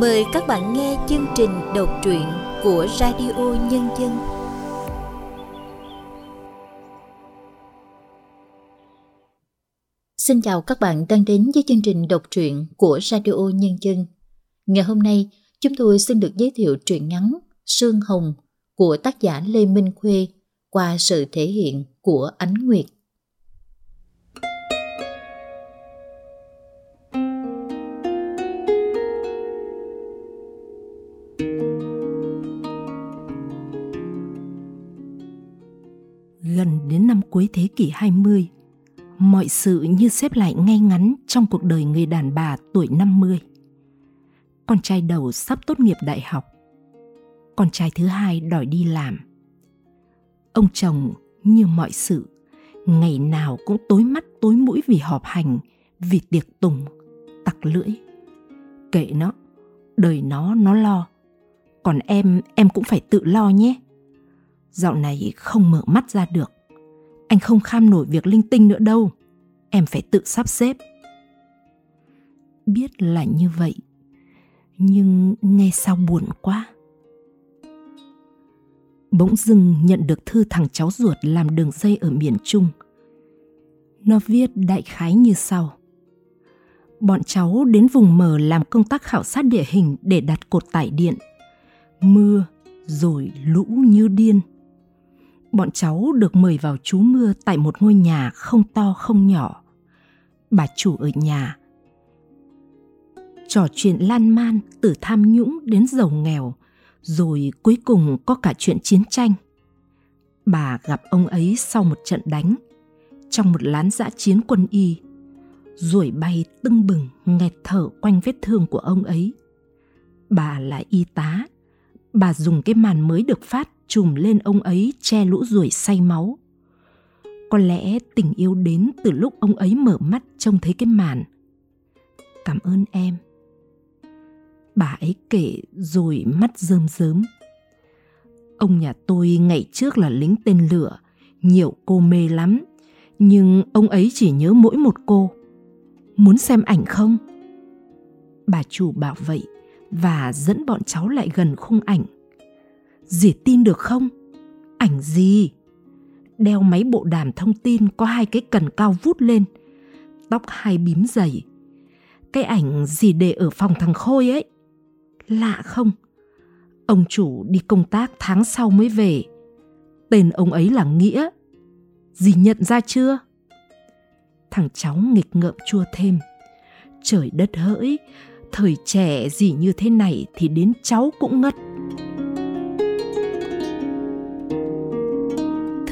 Mời các bạn nghe chương trình đọc truyện của Radio Nhân dân. Xin chào các bạn đang đến với chương trình đọc truyện của Radio Nhân dân. Ngày hôm nay, chúng tôi xin được giới thiệu truyện ngắn Sương Hồng của tác giả Lê Minh Khuê qua sự thể hiện của Ánh Nguyệt. Cuối thế kỷ 20, mọi sự như xếp lại ngay ngắn trong cuộc đời người đàn bà tuổi 50. Con trai đầu sắp tốt nghiệp đại học. Con trai thứ hai đòi đi làm. Ông chồng như mọi sự, ngày nào cũng tối mắt tối mũi vì họp hành, vì tiệc tùng, tặc lưỡi. Kệ nó, đời nó nó lo. Còn em, em cũng phải tự lo nhé. Dạo này không mở mắt ra được. Anh không kham nổi việc linh tinh nữa đâu. Em phải tự sắp xếp. Biết là như vậy, nhưng nghe sao buồn quá. Bỗng dưng nhận được thư thằng cháu ruột làm đường dây ở miền Trung. Nó viết đại khái như sau. Bọn cháu đến vùng mờ làm công tác khảo sát địa hình để đặt cột tải điện. Mưa rồi lũ như điên bọn cháu được mời vào trú mưa tại một ngôi nhà không to không nhỏ. Bà chủ ở nhà. Trò chuyện lan man từ tham nhũng đến giàu nghèo, rồi cuối cùng có cả chuyện chiến tranh. Bà gặp ông ấy sau một trận đánh, trong một lán dã chiến quân y, ruổi bay tưng bừng nghẹt thở quanh vết thương của ông ấy. Bà là y tá, bà dùng cái màn mới được phát trùm lên ông ấy che lũ ruồi say máu. Có lẽ tình yêu đến từ lúc ông ấy mở mắt trông thấy cái màn. Cảm ơn em. Bà ấy kể rồi mắt rơm rớm. Ông nhà tôi ngày trước là lính tên lửa, nhiều cô mê lắm, nhưng ông ấy chỉ nhớ mỗi một cô. Muốn xem ảnh không? Bà chủ bảo vậy và dẫn bọn cháu lại gần khung ảnh Dì tin được không? Ảnh gì? Đeo máy bộ đàm thông tin có hai cái cần cao vút lên, tóc hai bím dày. Cái ảnh gì để ở phòng thằng Khôi ấy. Lạ không? Ông chủ đi công tác tháng sau mới về. Tên ông ấy là Nghĩa. Dì nhận ra chưa? Thằng cháu nghịch ngợm chua thêm. Trời đất hỡi, thời trẻ gì như thế này thì đến cháu cũng ngất.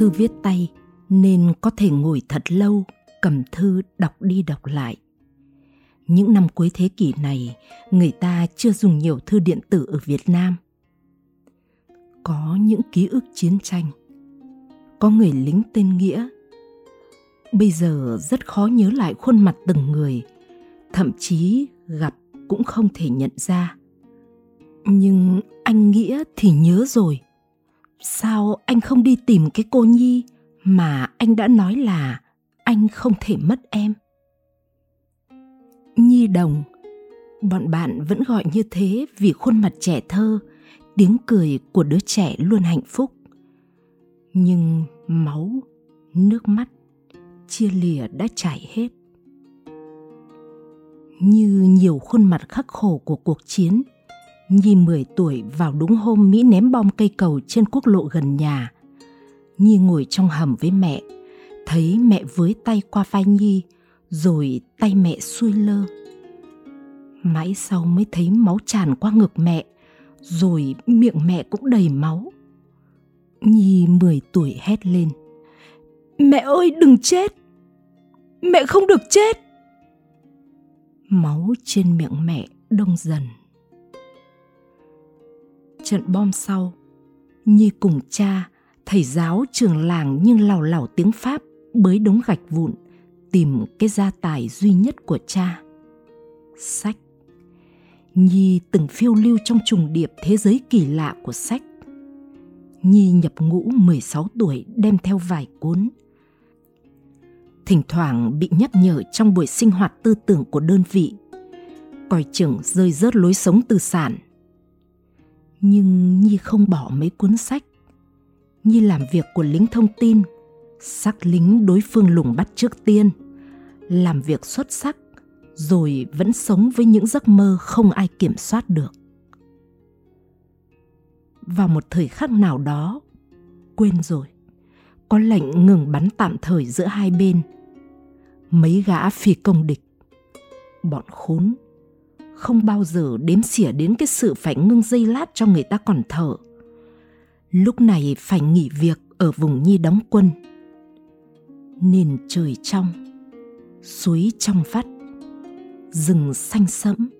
Thư viết tay nên có thể ngồi thật lâu, cầm thư đọc đi đọc lại. Những năm cuối thế kỷ này, người ta chưa dùng nhiều thư điện tử ở việt nam. Có những ký ức chiến tranh, có người lính tên nghĩa. Bây giờ rất khó nhớ lại khuôn mặt từng người, thậm chí gặp cũng không thể nhận ra. Nhưng anh nghĩa thì nhớ rồi sao anh không đi tìm cái cô nhi mà anh đã nói là anh không thể mất em? Nhi đồng, bọn bạn vẫn gọi như thế vì khuôn mặt trẻ thơ, tiếng cười của đứa trẻ luôn hạnh phúc. Nhưng máu, nước mắt, chia lìa đã chảy hết. Như nhiều khuôn mặt khắc khổ của cuộc chiến Nhi 10 tuổi vào đúng hôm Mỹ ném bom cây cầu trên quốc lộ gần nhà. Nhi ngồi trong hầm với mẹ, thấy mẹ với tay qua vai Nhi, rồi tay mẹ xuôi lơ. Mãi sau mới thấy máu tràn qua ngực mẹ, rồi miệng mẹ cũng đầy máu. Nhi 10 tuổi hét lên. Mẹ ơi đừng chết! Mẹ không được chết! Máu trên miệng mẹ đông dần trận bom sau. Nhi cùng cha, thầy giáo, trường làng nhưng lào lảo tiếng pháp, bới đống gạch vụn, tìm cái gia tài duy nhất của cha. Sách. Nhi từng phiêu lưu trong trùng điệp thế giới kỳ lạ của sách. Nhi nhập ngũ 16 tuổi, đem theo vài cuốn. Thỉnh thoảng bị nhắc nhở trong buổi sinh hoạt tư tưởng của đơn vị. Coi chừng rơi rớt lối sống tư sản. Nhưng Nhi không bỏ mấy cuốn sách. Nhi làm việc của lính thông tin, sắc lính đối phương lùng bắt trước tiên, làm việc xuất sắc, rồi vẫn sống với những giấc mơ không ai kiểm soát được. Vào một thời khắc nào đó, quên rồi, có lệnh ngừng bắn tạm thời giữa hai bên. Mấy gã phi công địch, bọn khốn, không bao giờ đếm xỉa đến cái sự phải ngưng dây lát cho người ta còn thở. Lúc này phải nghỉ việc ở vùng Nhi đóng quân. Nền trời trong, suối trong vắt, rừng xanh sẫm.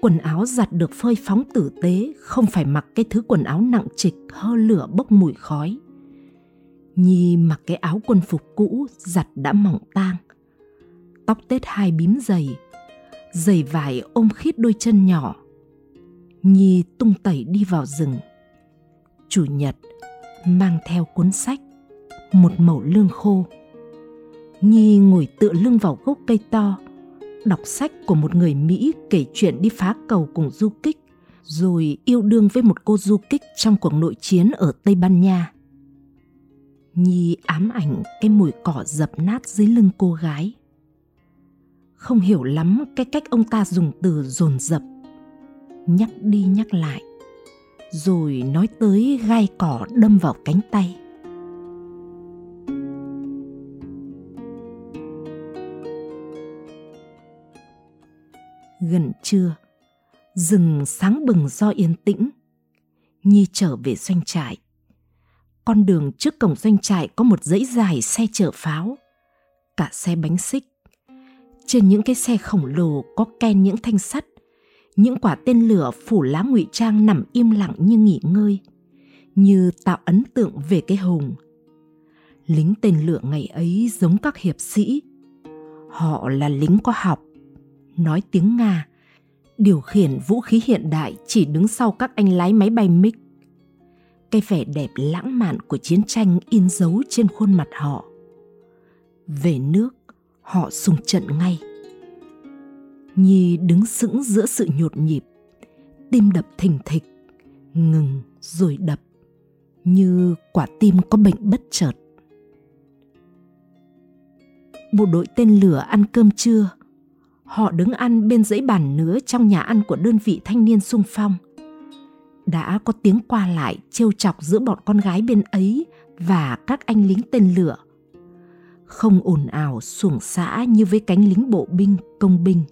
Quần áo giặt được phơi phóng tử tế, không phải mặc cái thứ quần áo nặng trịch hơ lửa bốc mùi khói. Nhi mặc cái áo quân phục cũ giặt đã mỏng tang. Tóc tết hai bím dày, giày vải ôm khít đôi chân nhỏ. Nhi tung tẩy đi vào rừng. Chủ nhật mang theo cuốn sách, một mẩu lương khô. Nhi ngồi tựa lưng vào gốc cây to, đọc sách của một người Mỹ kể chuyện đi phá cầu cùng du kích, rồi yêu đương với một cô du kích trong cuộc nội chiến ở Tây Ban Nha. Nhi ám ảnh cái mùi cỏ dập nát dưới lưng cô gái. Không hiểu lắm cái cách ông ta dùng từ dồn dập, nhắc đi nhắc lại, rồi nói tới gai cỏ đâm vào cánh tay. Gần trưa, rừng sáng bừng do yên tĩnh. Nhi trở về doanh trại con đường trước cổng doanh trại có một dãy dài xe chở pháo, cả xe bánh xích. Trên những cái xe khổng lồ có ken những thanh sắt, những quả tên lửa phủ lá ngụy trang nằm im lặng như nghỉ ngơi, như tạo ấn tượng về cái hùng. Lính tên lửa ngày ấy giống các hiệp sĩ. Họ là lính có học, nói tiếng Nga, điều khiển vũ khí hiện đại chỉ đứng sau các anh lái máy bay MiG cái vẻ đẹp lãng mạn của chiến tranh in dấu trên khuôn mặt họ về nước họ xung trận ngay. Nhi đứng sững giữa sự nhột nhịp, tim đập thình thịch, ngừng rồi đập, như quả tim có bệnh bất chợt. Bộ đội tên lửa ăn cơm trưa. Họ đứng ăn bên dãy bàn nứa trong nhà ăn của đơn vị thanh niên sung phong. Đã có tiếng qua lại trêu chọc giữa bọn con gái bên ấy và các anh lính tên lửa. Không ồn ào xuồng xã như với cánh lính bộ binh, công binh.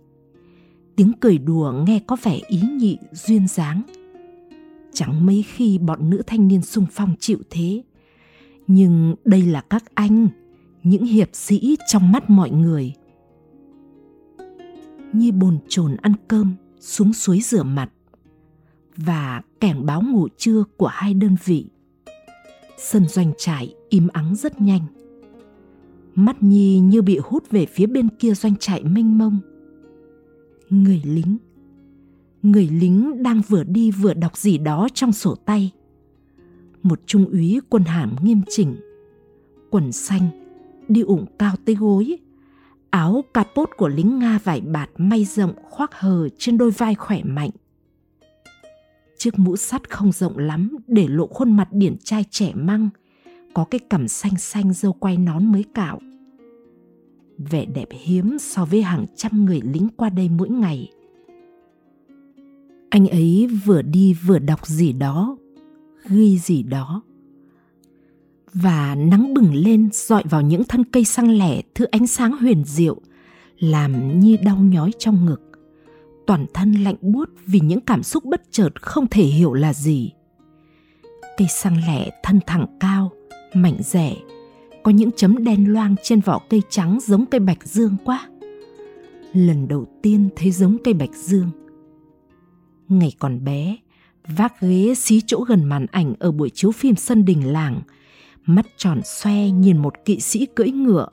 Tiếng cười đùa nghe có vẻ ý nhị, duyên dáng. Chẳng mấy khi bọn nữ thanh niên sung phong chịu thế. Nhưng đây là các anh, những hiệp sĩ trong mắt mọi người. Nhi bồn chồn ăn cơm, xuống suối rửa mặt và cảnh báo ngủ trưa của hai đơn vị. Sân doanh trại im ắng rất nhanh. Mắt Nhi như bị hút về phía bên kia doanh trại mênh mông. Người lính, người lính đang vừa đi vừa đọc gì đó trong sổ tay. Một trung úy quân hàm nghiêm chỉnh, quần xanh, đi ủng cao tới gối, áo capot của lính Nga vải bạt may rộng khoác hờ trên đôi vai khỏe mạnh chiếc mũ sắt không rộng lắm để lộ khuôn mặt điển trai trẻ măng, có cái cằm xanh xanh dâu quay nón mới cạo. Vẻ đẹp hiếm so với hàng trăm người lính qua đây mỗi ngày. Anh ấy vừa đi vừa đọc gì đó, ghi gì đó. Và nắng bừng lên dọi vào những thân cây xăng lẻ thứ ánh sáng huyền diệu, làm như đau nhói trong ngực toàn thân lạnh buốt vì những cảm xúc bất chợt không thể hiểu là gì cây xăng lẻ thân thẳng cao mảnh rẻ có những chấm đen loang trên vỏ cây trắng giống cây bạch dương quá. Lần đầu tiên thấy giống cây bạch dương. Ngày còn bé, vác ghế xí chỗ gần màn ảnh ở buổi chiếu phim sân đình làng. Mắt tròn xoe nhìn một kỵ sĩ cưỡi ngựa,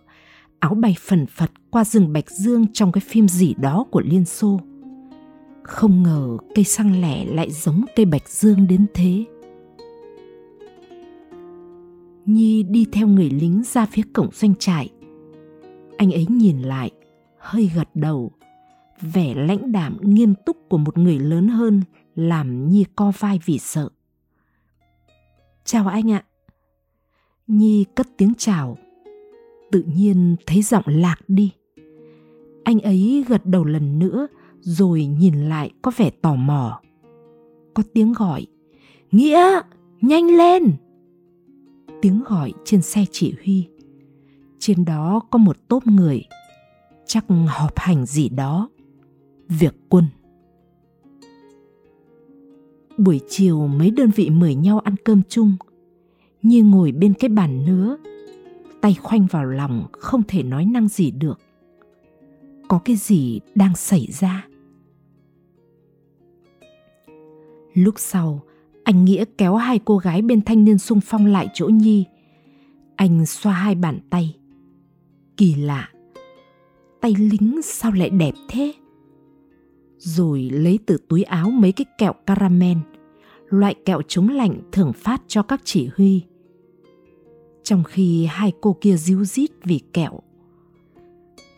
áo bay phần phật qua rừng bạch dương trong cái phim gì đó của liên xô. Không ngờ cây xăng lẻ lại giống cây bạch dương đến thế nhi đi theo người lính ra phía cổng doanh trại anh ấy nhìn lại hơi gật đầu vẻ lãnh đạm nghiêm túc của một người lớn hơn làm Nhi co vai vì sợ. Chào anh ạ. Nhi cất tiếng chào. Tự nhiên thấy giọng lạc đi. Anh ấy gật đầu lần nữa rồi nhìn lại có vẻ tò mò. Có tiếng gọi. Nghĩa, nhanh lên! Tiếng gọi trên xe chỉ huy. Trên đó có một tốp người. Chắc họp hành gì đó. Việc quân. Buổi chiều mấy đơn vị mời nhau ăn cơm chung. Như ngồi bên cái bàn nứa. Tay khoanh vào lòng không thể nói năng gì được. Có cái gì đang xảy ra? Lúc sau, anh Nghĩa kéo hai cô gái bên thanh niên sung phong lại chỗ Nhi. Anh xoa hai bàn tay. Kỳ lạ, tay lính sao lại đẹp thế? Rồi lấy từ túi áo mấy cái kẹo caramel, loại kẹo chống lạnh thường phát cho các chỉ huy. Trong khi hai cô kia díu rít vì kẹo,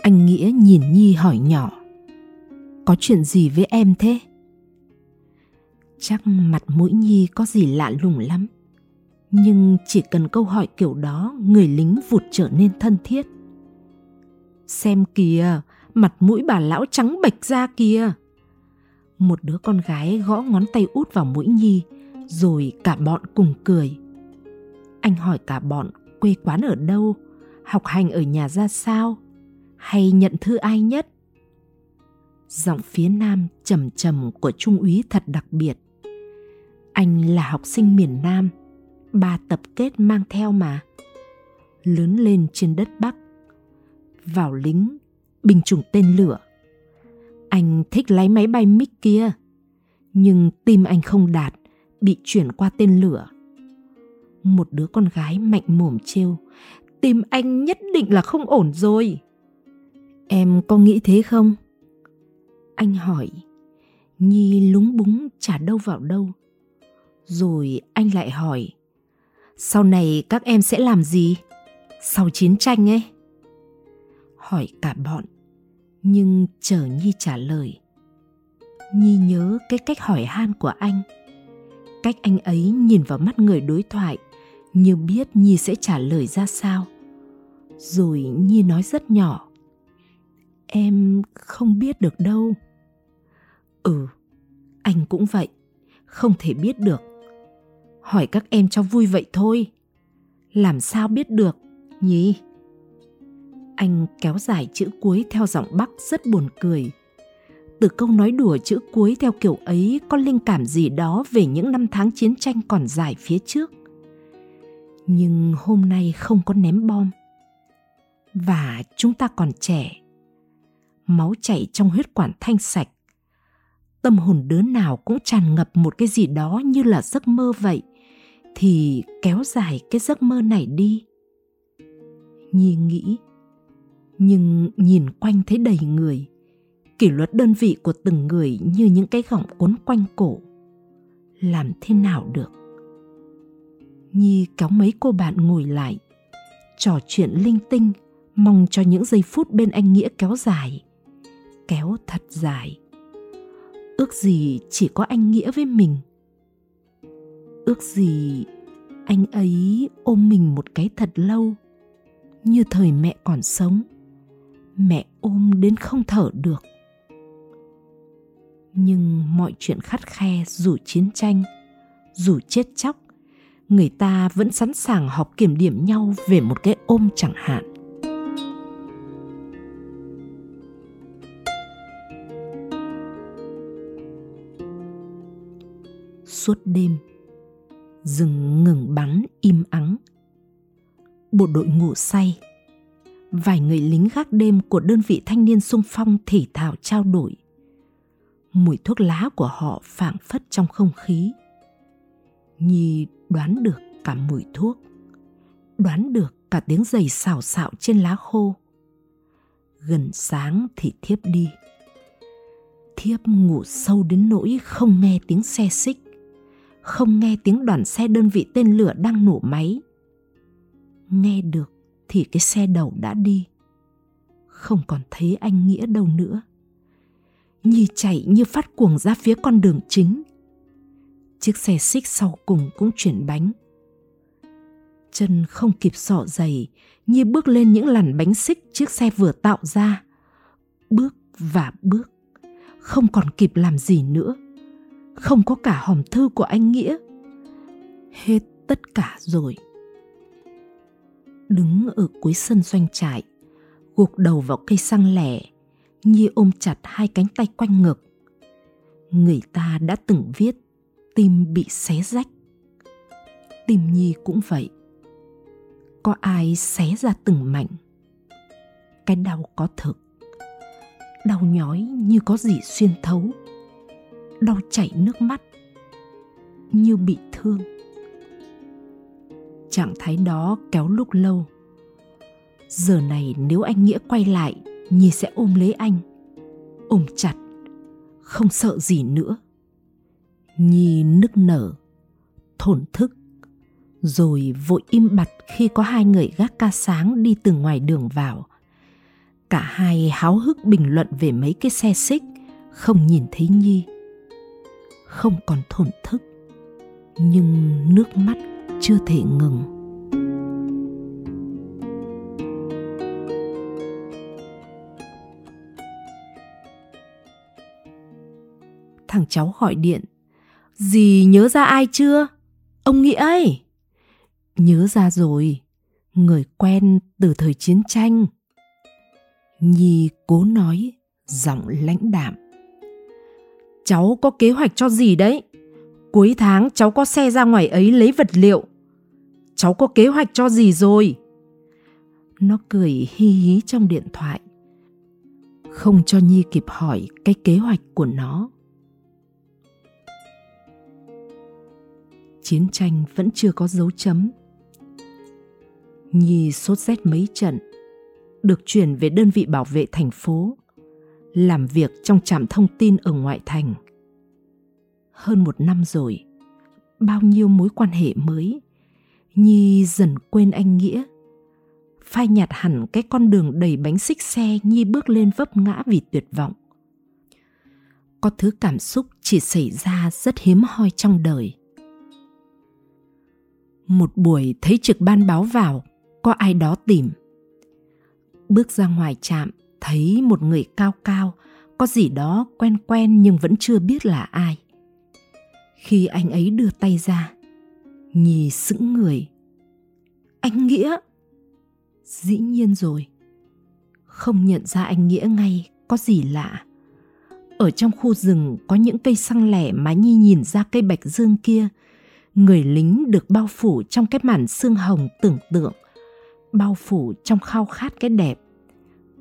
anh Nghĩa nhìn Nhi hỏi nhỏ. Có chuyện gì với em thế? Chắc mặt mũi Nhi có gì lạ lùng lắm. Nhưng chỉ cần câu hỏi kiểu đó, người lính vụt trở nên thân thiết. Xem kìa, mặt mũi bà lão trắng bệch ra kìa. Một đứa con gái gõ ngón tay út vào mũi Nhi, rồi cả bọn cùng cười. Anh hỏi cả bọn quê quán ở đâu, học hành ở nhà ra sao, hay nhận thư ai nhất. Giọng phía nam trầm trầm của trung úy thật đặc biệt. Anh là học sinh miền Nam, ba tập kết mang theo mà. Lớn lên trên đất Bắc. Vào lính, binh chủng tên lửa. Anh thích lái máy bay MiG kia, nhưng tim anh không đạt, bị chuyển qua tên lửa. Một đứa con gái mạnh mồm trêu, tim anh nhất định là không ổn rồi. Em có nghĩ thế không? Anh hỏi. Nhi lúng búng chả đâu vào đâu. Rồi anh lại hỏi. Sau này các em sẽ làm gì? Sau chiến tranh ấy? Hỏi cả bọn. Nhưng chờ Nhi trả lời. Nhi nhớ cái cách hỏi han của anh. Cách anh ấy nhìn vào mắt người đối thoại, như biết Nhi sẽ trả lời ra sao. Rồi Nhi nói rất nhỏ, em không biết được đâu ừ anh cũng vậy, không thể biết được hỏi các em cho vui vậy thôi. Làm sao biết được nhỉ? Anh kéo dài chữ cuối theo giọng bắc rất buồn cười. Từ câu nói đùa chữ cuối theo kiểu ấy có linh cảm gì đó về những năm tháng chiến tranh còn dài phía trước. Nhưng hôm nay không có ném bom. Và chúng ta còn trẻ. Máu chảy trong huyết quản thanh sạch. Tâm hồn đứa nào cũng tràn ngập một cái gì đó như là giấc mơ vậy, thì kéo dài cái giấc mơ này đi. Nhi nghĩ, nhưng nhìn quanh thấy đầy người, kỷ luật đơn vị của từng người như những cái gọng cuốn quanh cổ. Làm thế nào được? Nhi kéo mấy cô bạn ngồi lại, trò chuyện linh tinh, mong cho những giây phút bên anh Nghĩa kéo dài kéo thật dài ước gì chỉ có anh nghĩa với mình ước gì anh ấy ôm mình một cái thật lâu, như thời mẹ còn sống. Mẹ ôm đến không thở được. Nhưng mọi chuyện khắt khe dù chiến tranh, dù chết chóc, người ta vẫn sẵn sàng họp kiểm điểm nhau về một cái ôm chẳng hạn. Suốt đêm rừng ngừng bắn im ắng. Bộ đội ngủ say. Vài người lính gác đêm của đơn vị thanh niên sung phong thể thao trao đổi. Mùi thuốc lá của họ phảng phất trong không khí. Nhi đoán được cả mùi thuốc, đoán được cả tiếng giày xào xạo trên lá khô. Gần sáng thì thiếp đi. Thiếp ngủ sâu đến nỗi không nghe tiếng xe xích không nghe tiếng đoàn xe đơn vị tên lửa đang nổ máy nghe được thì cái xe đầu đã đi không còn thấy anh nghĩa đâu nữa Nhi chạy như phát cuồng ra phía con đường chính. Chiếc xe xích sau cùng cũng chuyển bánh. Chân không kịp sọ giày, Nhi bước lên những làn bánh xích chiếc xe vừa tạo ra. Bước và bước, không còn kịp làm gì nữa. Không có cả hòm thư của anh Nghĩa. Hết tất cả rồi. Đứng ở cuối sân doanh trại, gục đầu vào cây xăng lẻ, Nhi ôm chặt hai cánh tay quanh ngực. Người ta đã từng viết tim bị xé rách. Tim Nhi cũng vậy. Có ai xé ra từng mảnh. Cái đau có thực. Đau nhói như có gì xuyên thấu. Đau chảy nước mắt. Như bị thương. Trạng thái đó kéo lúc lâu. Giờ này nếu anh Nghĩa quay lại, Nhi sẽ ôm lấy anh Ôm chặt, Không sợ gì nữa Nhi nức nở, Thổn thức, Rồi vội im bặt khi có hai người gác ca sáng đi từ ngoài đường vào Cả hai háo hức bình luận về mấy cái xe xích, Không nhìn thấy Nhi không còn thổn thức Nhưng nước mắt chưa thể ngừng thằng cháu gọi điện. Dì nhớ ra ai chưa? Ông Nghĩa ấy. Nhớ ra rồi, người quen từ thời chiến tranh. Nhi cố nói, giọng lãnh đạm. Cháu có kế hoạch cho gì đấy? Cuối tháng cháu có xe ra ngoài ấy lấy vật liệu. Cháu có kế hoạch cho gì rồi? Nó cười hi hí trong điện thoại. Không cho Nhi kịp hỏi cái kế hoạch của nó. chiến tranh vẫn chưa có dấu chấm. Nhi sốt rét mấy trận, được chuyển về đơn vị bảo vệ thành phố, làm việc trong trạm thông tin ở ngoại thành. Hơn một năm rồi, bao nhiêu mối quan hệ mới, Nhi dần quên anh Nghĩa. Phai nhạt hẳn cái con đường đầy bánh xích xe Nhi bước lên vấp ngã vì tuyệt vọng. Có thứ cảm xúc chỉ xảy ra rất hiếm hoi trong đời một buổi thấy trực ban báo vào có ai đó tìm bước ra ngoài trạm thấy một người cao cao, có gì đó quen quen nhưng vẫn chưa biết là ai. Khi anh ấy đưa tay ra nhì sững người. Anh nghĩa! Dĩ nhiên rồi. Không nhận ra anh nghĩa ngay, có gì lạ? Ở trong khu rừng có những cây xăng lẻ mà nhi nhìn ra cây bạch dương kia. Người lính được bao phủ trong cái màn xương hồng tưởng tượng, bao phủ trong khao khát cái đẹp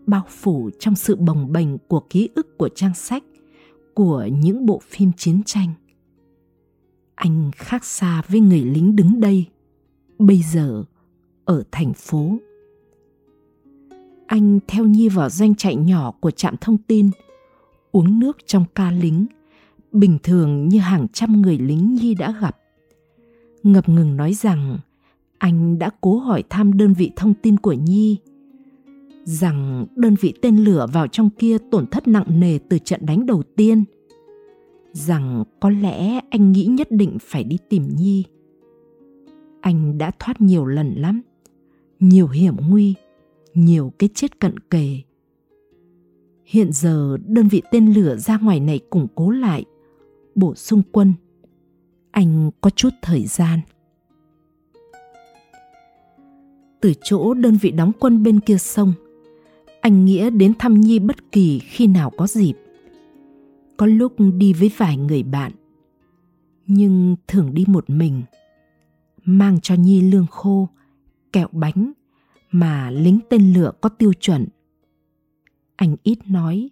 bao phủ trong sự bồng bềnh của ký ức của trang sách, của những bộ phim chiến tranh. Anh khác xa với người lính đứng đây, bây giờ ở thành phố. Anh theo nhi vào doanh trại nhỏ của trạm thông tin, uống nước trong ca lính, bình thường như hàng trăm người lính nhi đã gặp. Ngập ngừng nói rằng anh đã cố hỏi thăm đơn vị thông tin của Nhi rằng đơn vị tên lửa vào trong kia tổn thất nặng nề từ trận đánh đầu tiên rằng có lẽ anh nghĩ nhất định phải đi tìm Nhi. Anh đã thoát nhiều lần lắm, nhiều hiểm nguy, nhiều cái chết cận kề. Hiện giờ đơn vị tên lửa ra ngoài này củng cố lại, bổ sung quân – anh có chút thời gian từ chỗ đơn vị đóng quân bên kia sông anh nghĩa đến thăm nhi bất kỳ khi nào có dịp. Có lúc đi với vài người bạn, nhưng thường đi một mình, mang cho nhi lương khô, kẹo bánh mà lính tên lửa có tiêu chuẩn. Anh ít nói,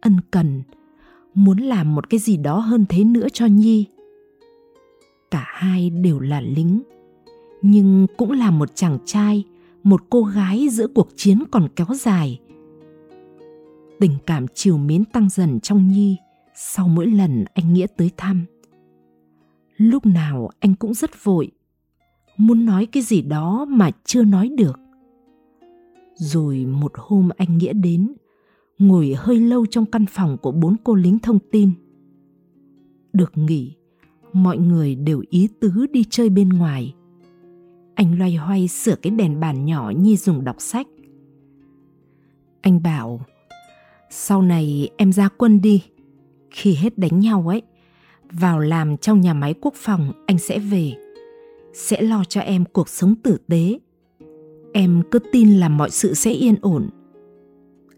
ân cần, muốn làm một cái gì đó hơn thế nữa cho nhi. Cả hai đều là lính, nhưng cũng là một chàng trai một cô gái giữa cuộc chiến còn kéo dài tình cảm chiều mến tăng dần trong nhi sau mỗi lần anh nghĩa tới thăm lúc nào anh cũng rất vội muốn nói cái gì đó mà chưa nói được rồi một hôm anh nghĩa đến ngồi hơi lâu trong căn phòng của bốn cô lính thông tin. Được nghỉ, mọi người đều ý tứ đi chơi bên ngoài. Anh loay hoay sửa cái đèn bàn nhỏ Nhi dùng đọc sách. Anh bảo, sau này em ra quân đi. Khi hết đánh nhau ấy, vào làm trong nhà máy quốc phòng anh sẽ về. Sẽ lo cho em cuộc sống tử tế. Em cứ tin là mọi sự sẽ yên ổn.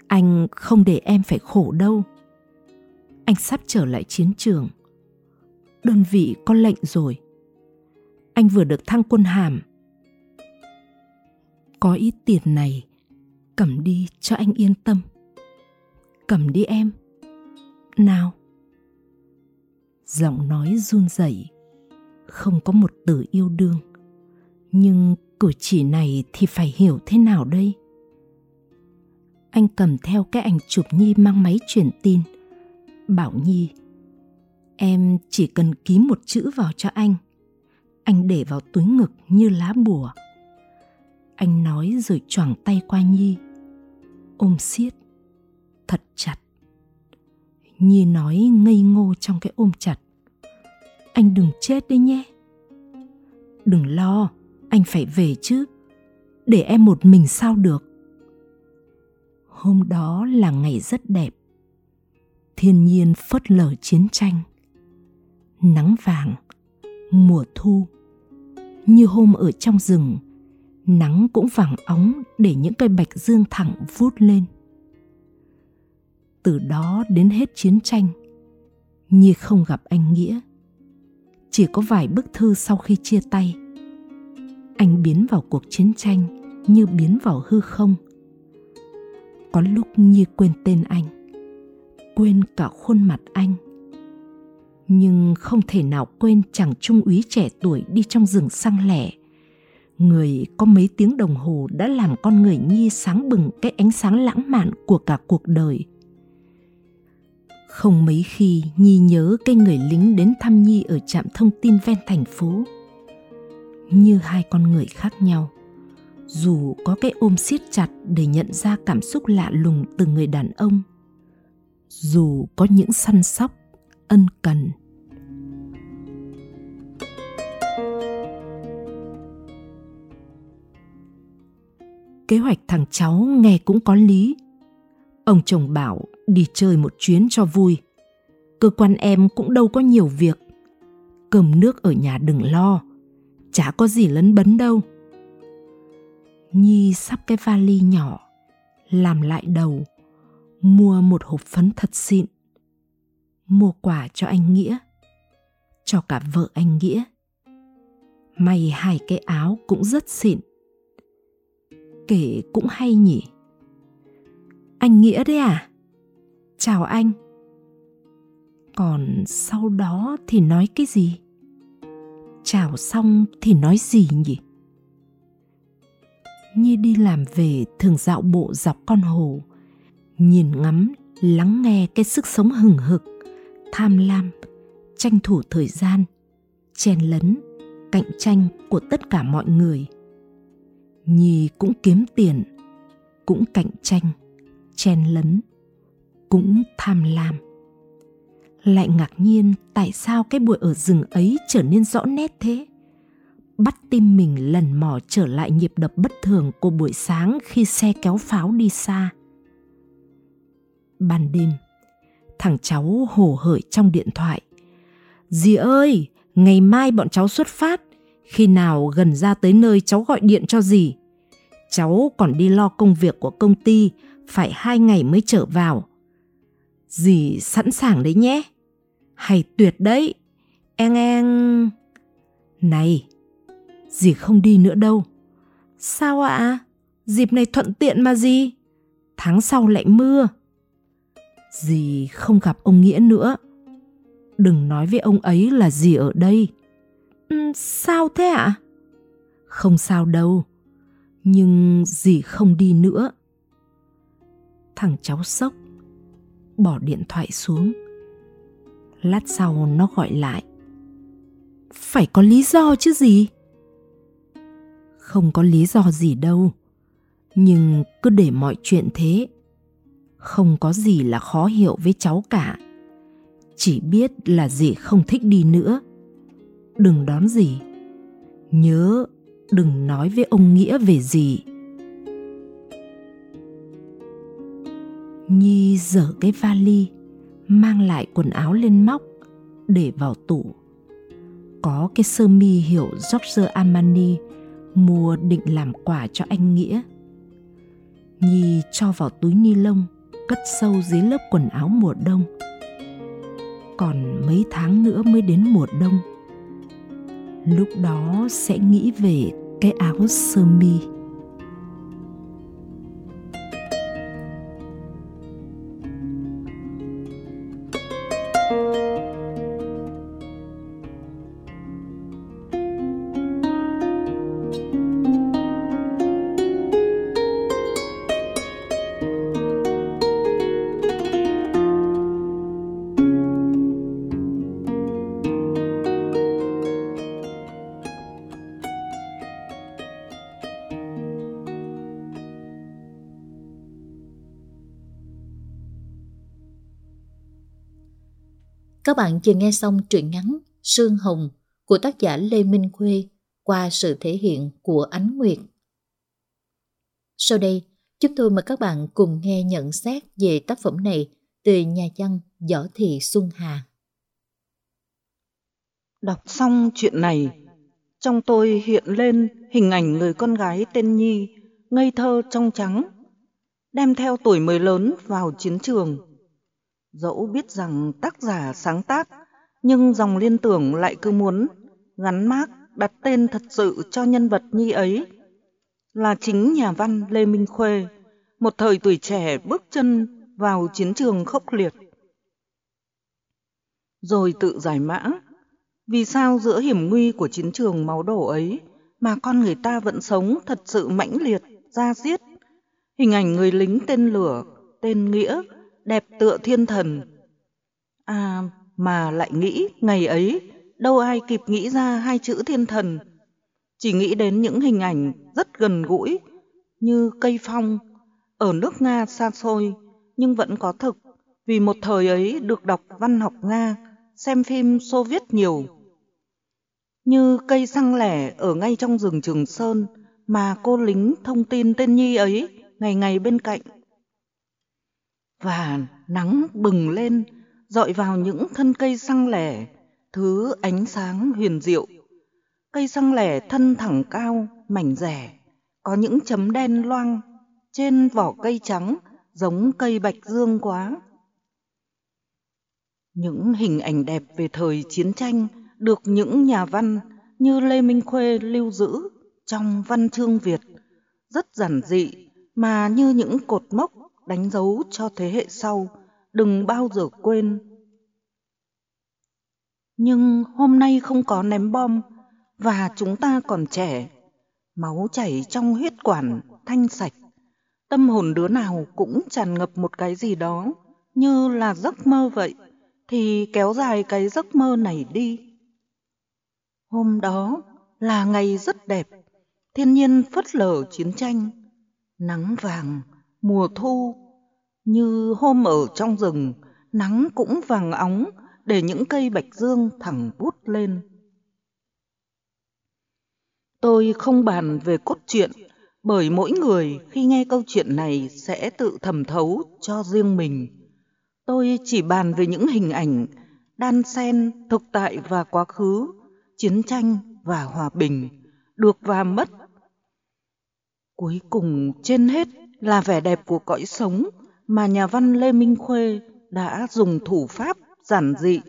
Anh không để em phải khổ đâu. Anh sắp trở lại chiến trường. Đơn vị có lệnh rồi. Anh vừa được thăng quân hàm. Có ít tiền này, cầm đi cho anh yên tâm. Cầm đi em. Nào. Giọng nói run rẩy không có một từ yêu đương. Nhưng cử chỉ này thì phải hiểu thế nào đây? Anh cầm theo cái ảnh chụp nhi mang máy truyền tin. Bảo nhi em chỉ cần ký một chữ vào cho anh. Anh để vào túi ngực như lá bùa anh nói rồi choàng tay qua nhi. Ôm siết thật chặt. Nhi nói ngây ngô trong cái ôm chặt. Anh đừng chết đấy nhé. Đừng lo, anh phải về chứ. Để em một mình sao được. Hôm đó là ngày rất đẹp. Thiên nhiên phớt lờ chiến tranh. Nắng vàng, mùa thu. Như hôm ở trong rừng nắng cũng vàng óng để những cây bạch dương thẳng vút lên. Từ đó đến hết chiến tranh, như không gặp anh nghĩa, chỉ có vài bức thư sau khi chia tay. Anh biến vào cuộc chiến tranh như biến vào hư không. Có lúc như quên tên anh, quên cả khuôn mặt anh. Nhưng không thể nào quên chàng trung úy trẻ tuổi đi trong rừng sang lẻ người có mấy tiếng đồng hồ đã làm con người nhi sáng bừng cái ánh sáng lãng mạn của cả cuộc đời không mấy khi Nhi nhớ cái người lính đến thăm Nhi ở trạm thông tin ven thành phố. Như hai con người khác nhau, dù có cái ôm siết chặt để nhận ra cảm xúc lạ lùng từ người đàn ông, dù có những săn sóc, ân cần. Kế hoạch thằng cháu nghe cũng có lý. Ông chồng bảo đi chơi một chuyến cho vui. Cơ quan em cũng đâu có nhiều việc. Cơm nước ở nhà đừng lo, chả có gì lấn bấn đâu. Nhi sắp cái vali nhỏ, làm lại đầu, mua một hộp phấn thật xịn. Mua quà cho anh nghĩa, cho cả vợ anh nghĩa. May hai cái áo cũng rất xịn kể cũng hay nhỉ? Anh nghĩa đấy à? Chào anh. Còn sau đó thì nói cái gì? Chào xong thì nói gì nhỉ? Nhi đi làm về thường dạo bộ dọc con hồ, nhìn ngắm, lắng nghe cái sức sống hừng hực, tham lam, tranh thủ thời gian, chen lấn, cạnh tranh của tất cả mọi người nhi cũng kiếm tiền, cũng cạnh tranh, chen lấn, cũng tham lam. Lại ngạc nhiên tại sao cái buổi ở rừng ấy trở nên rõ nét thế? Bắt tim mình lần mò trở lại nhịp đập bất thường của buổi sáng khi xe kéo pháo đi xa. Ban đêm, thằng cháu hổ hởi trong điện thoại. Dì ơi, ngày mai bọn cháu xuất phát. Khi nào gần ra tới nơi cháu gọi điện cho dì? Cháu còn đi lo công việc của công ty phải hai ngày mới trở vào Dì sẵn sàng đấy nhé. Hay tuyệt đấy. Eng eng. Này, dì không đi nữa đâu. Sao ạ? À? Dịp này thuận tiện mà gì? Tháng sau lại mưa. Dì không gặp ông Nghĩa nữa. Đừng nói với ông ấy là dì ở đây. Ừ, sao thế ạ? À? Không sao đâu. Nhưng dì không đi nữa. Thằng cháu sốc, bỏ điện thoại xuống. Lát sau nó gọi lại. Phải có lý do chứ gì không có lý do gì đâu. Nhưng cứ để mọi chuyện thế, không có gì là khó hiểu với cháu cả. Chỉ biết là dì không thích đi nữa. Đừng đón gì nhớ đừng nói với ông nghĩa về gì nhi dở cái vali mang lại quần áo lên móc để vào tủ có cái sơ mi hiệu Giorgio Armani mua định làm quà cho anh Nghĩa. Nhi cho vào túi ni lông, cất sâu dưới lớp quần áo mùa đông. Còn mấy tháng nữa mới đến mùa đông. Lúc đó sẽ nghĩ về cái áo sơ mi. Bạn vừa nghe xong truyện ngắn Sương Hồng của tác giả Lê Minh Khuê qua sự thể hiện của Ánh Nguyệt. Sau đây, chúng tôi mời các bạn cùng nghe nhận xét về tác phẩm này từ nhà văn Võ Thị Xuân Hà. Đọc xong chuyện này, trong tôi hiện lên hình ảnh người con gái tên Nhi, ngây thơ trong trắng, đem theo tuổi mới lớn vào chiến trường Dẫu biết rằng tác giả sáng tác, nhưng dòng liên tưởng lại cứ muốn gắn mác đặt tên thật sự cho nhân vật nhi ấy. Là chính nhà văn Lê Minh Khuê, một thời tuổi trẻ bước chân vào chiến trường khốc liệt. Rồi tự giải mã, vì sao giữa hiểm nguy của chiến trường máu đổ ấy mà con người ta vẫn sống thật sự mãnh liệt, ra giết. Hình ảnh người lính tên lửa, tên nghĩa, đẹp tựa thiên thần. À, mà lại nghĩ ngày ấy, đâu ai kịp nghĩ ra hai chữ thiên thần. Chỉ nghĩ đến những hình ảnh rất gần gũi, như cây phong, ở nước Nga xa xôi, nhưng vẫn có thực, vì một thời ấy được đọc văn học Nga, xem phim Xô Viết nhiều. Như cây xăng lẻ ở ngay trong rừng Trường Sơn mà cô lính thông tin tên Nhi ấy ngày ngày bên cạnh và nắng bừng lên, dọi vào những thân cây xăng lẻ, thứ ánh sáng huyền diệu. Cây xăng lẻ thân thẳng cao, mảnh rẻ, có những chấm đen loang, trên vỏ cây trắng giống cây bạch dương quá. Những hình ảnh đẹp về thời chiến tranh được những nhà văn như lê minh khuê lưu giữ trong văn chương việt, rất giản dị mà như những cột mốc đánh dấu cho thế hệ sau đừng bao giờ quên. Nhưng hôm nay không có ném bom và chúng ta còn trẻ, máu chảy trong huyết quản thanh sạch. Tâm hồn đứa nào cũng tràn ngập một cái gì đó như là giấc mơ vậy thì kéo dài cái giấc mơ này đi. Hôm đó là ngày rất đẹp, thiên nhiên phất lờ chiến tranh, nắng vàng mùa thu. Như hôm ở trong rừng, nắng cũng vàng óng, để những cây bạch dương thẳng bút lên. Tôi không bàn về cốt truyện, bởi mỗi người khi nghe câu chuyện này sẽ tự thẩm thấu cho riêng mình. Tôi chỉ bàn về những hình ảnh, đan xen, thực tại và quá khứ, chiến tranh và hòa bình, được và mất. Cuối cùng trên hết là vẻ đẹp của cõi sống mà nhà văn Lê Minh Khuê đã dùng thủ pháp giản dị,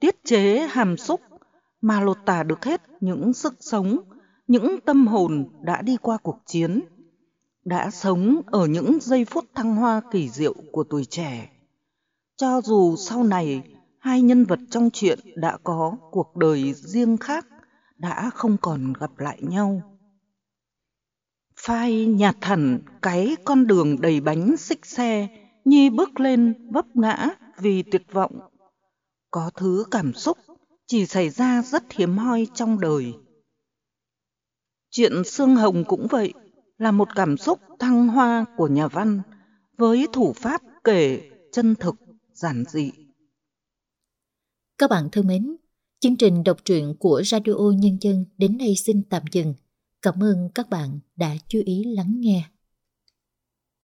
tiết chế hàm xúc mà lột tả được hết những sức sống, những tâm hồn đã đi qua cuộc chiến, đã sống ở những giây phút thăng hoa kỳ diệu của tuổi trẻ. Cho dù sau này hai nhân vật trong chuyện đã có cuộc đời riêng khác, đã không còn gặp lại nhau phai nhạt hẳn cái con đường đầy bánh xích xe, Nhi bước lên vấp ngã vì tuyệt vọng. Có thứ cảm xúc chỉ xảy ra rất hiếm hoi trong đời. Chuyện Sương Hồng cũng vậy, là một cảm xúc thăng hoa của nhà văn, với thủ pháp kể, chân thực, giản dị. Các bạn thân mến, chương trình đọc truyện của Radio Nhân dân đến đây xin tạm dừng. Cảm ơn các bạn đã chú ý lắng nghe.